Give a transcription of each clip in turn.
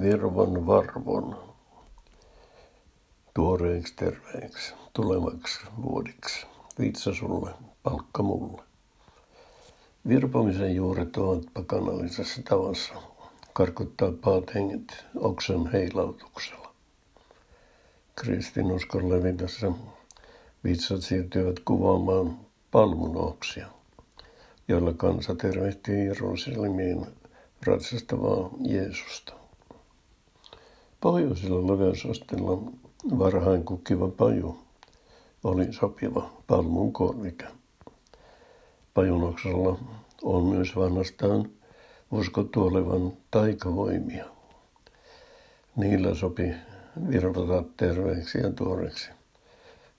virvan varvon tuoreeksi terveeksi tulevaksi vuodiksi. Vitsa sulle, palkka mulle. Virpomisen juuret ovat pakanallisessa tavassa karkuttaa paat henget oksan heilautuksella. Kristinuskon levitässä vitsat siirtyvät kuvaamaan palmun oksia, joilla kansa tervehtii Jerusalemiin ratsastavaa Jeesusta. Pohjoisella leveysastella varhain kukkiva paju oli sopiva palmun korvike. Pajunoksella on myös vanhastaan uskottu olevan taikavoimia. Niillä sopi virvata terveeksi ja tuoreeksi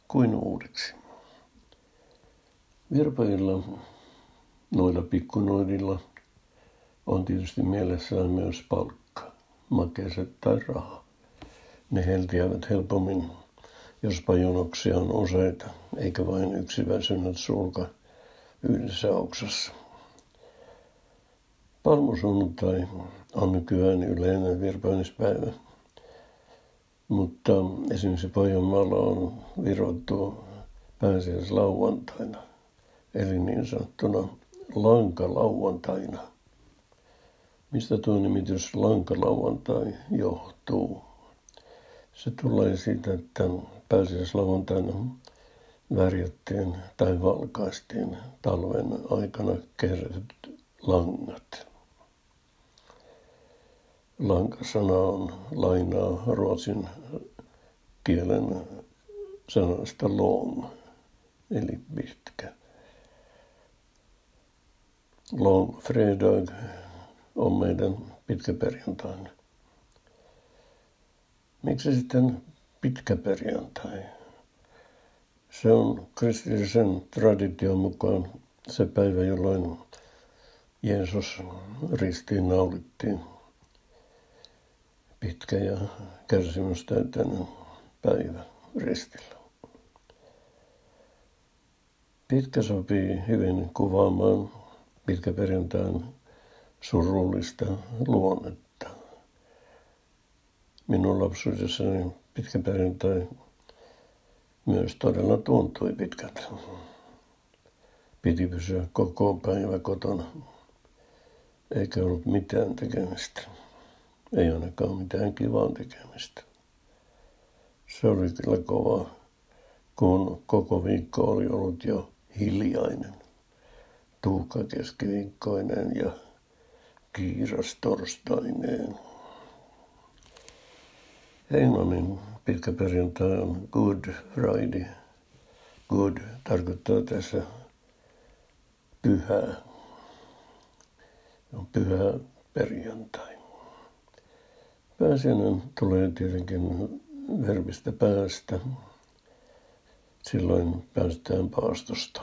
kuin uudeksi. Virpajilla, noilla pikkunoidilla, on tietysti mielessään myös palkka, makeiset tai raha. Ne heltiävät helpommin, jos pajonoksia on useita, eikä vain yksi väsynyt sulka yhdessä oksassa. Palmusunnuntai on nykyään yleinen virpainispäivä, mutta esimerkiksi Pohjanmaalla on virottu pääsiäislauantaina, eli niin sanottuna lankalauantaina. Mistä tuo nimitys lankalauantai johtuu? Se tulee siitä, että pääsiäislauantaina värjättiin tai valkaistiin talven aikana kerätyt langat. Lankasana on lainaa ruotsin kielen sanasta long, eli pitkä. Long fredag on meidän pitkä perjantai. Miksi sitten pitkä perjantai? Se on kristillisen tradition mukaan se päivä, jolloin Jeesus ristiin naulittiin. Pitkä ja kärsimystäyteinen päivä ristillä. Pitkä sopii hyvin kuvaamaan pitkäperjantain surullista luonnetta. Minun lapsuudessani pitkäperjantai myös todella tuntui pitkältä. Piti pysyä koko päivä kotona, eikä ollut mitään tekemistä. Ei ainakaan mitään kivaa tekemistä. Se oli kyllä kova, kun koko viikko oli ollut jo hiljainen, tuukka keskiviikkoinen ja kiiras torstaineen. Englannin pitkä perjantai on Good Friday. Good tarkoittaa tässä pyhää. On pyhä perjantai. Pääsiäinen tulee tietenkin verbistä päästä. Silloin päästään paastosta.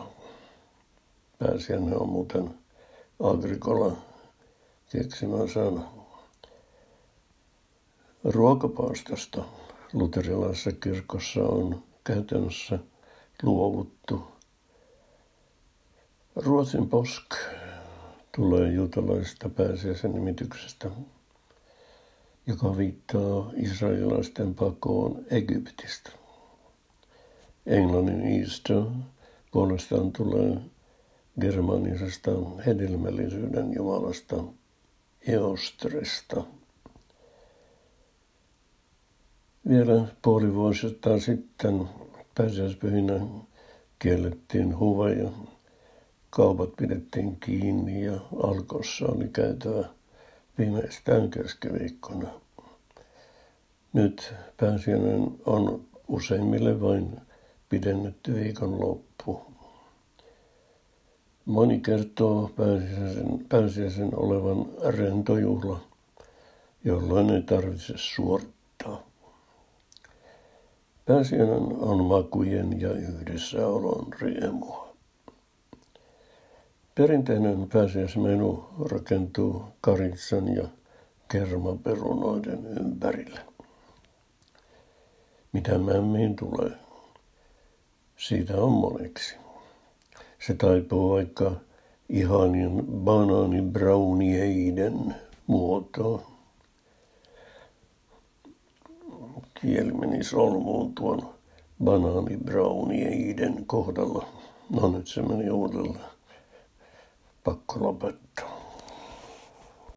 Pääsiäinen on muuten Agricola keksimä sana. Ruokapaastosta luterilaisessa kirkossa on käytännössä luovuttu. Ruotsin posk tulee juutalaisesta pääsiäisen nimityksestä, joka viittaa israelilaisten pakoon Egyptistä. Englannin Easter puolestaan tulee germanisesta hedelmällisyyden jumalasta Eostresta. Vielä puoli vuosista sitten pääsiäispyhinä kiellettiin huve ja kaupat pidettiin kiinni ja alkossa oli käytävä viimeistään keskiviikkona. Nyt pääsiäinen on useimmille vain pidennetty viikonloppu. Moni kertoo pääsiäisen, pääsiäisen olevan rentojuhla, jolloin ei tarvitse suorittaa. Pääsiäinen on makujen ja yhdessäolon riemua. Perinteinen pääsiäismenu rakentuu karitsan ja kermaperunoiden ympärille. Mitä mämmiin tulee, siitä on moneksi. Se taipuu aika ihanin banaani brownieiden muotoon. Kieli meni solmuun tuon banaani brownieiden kohdalla. No nyt se meni uudelleen. Pakko lopettaa.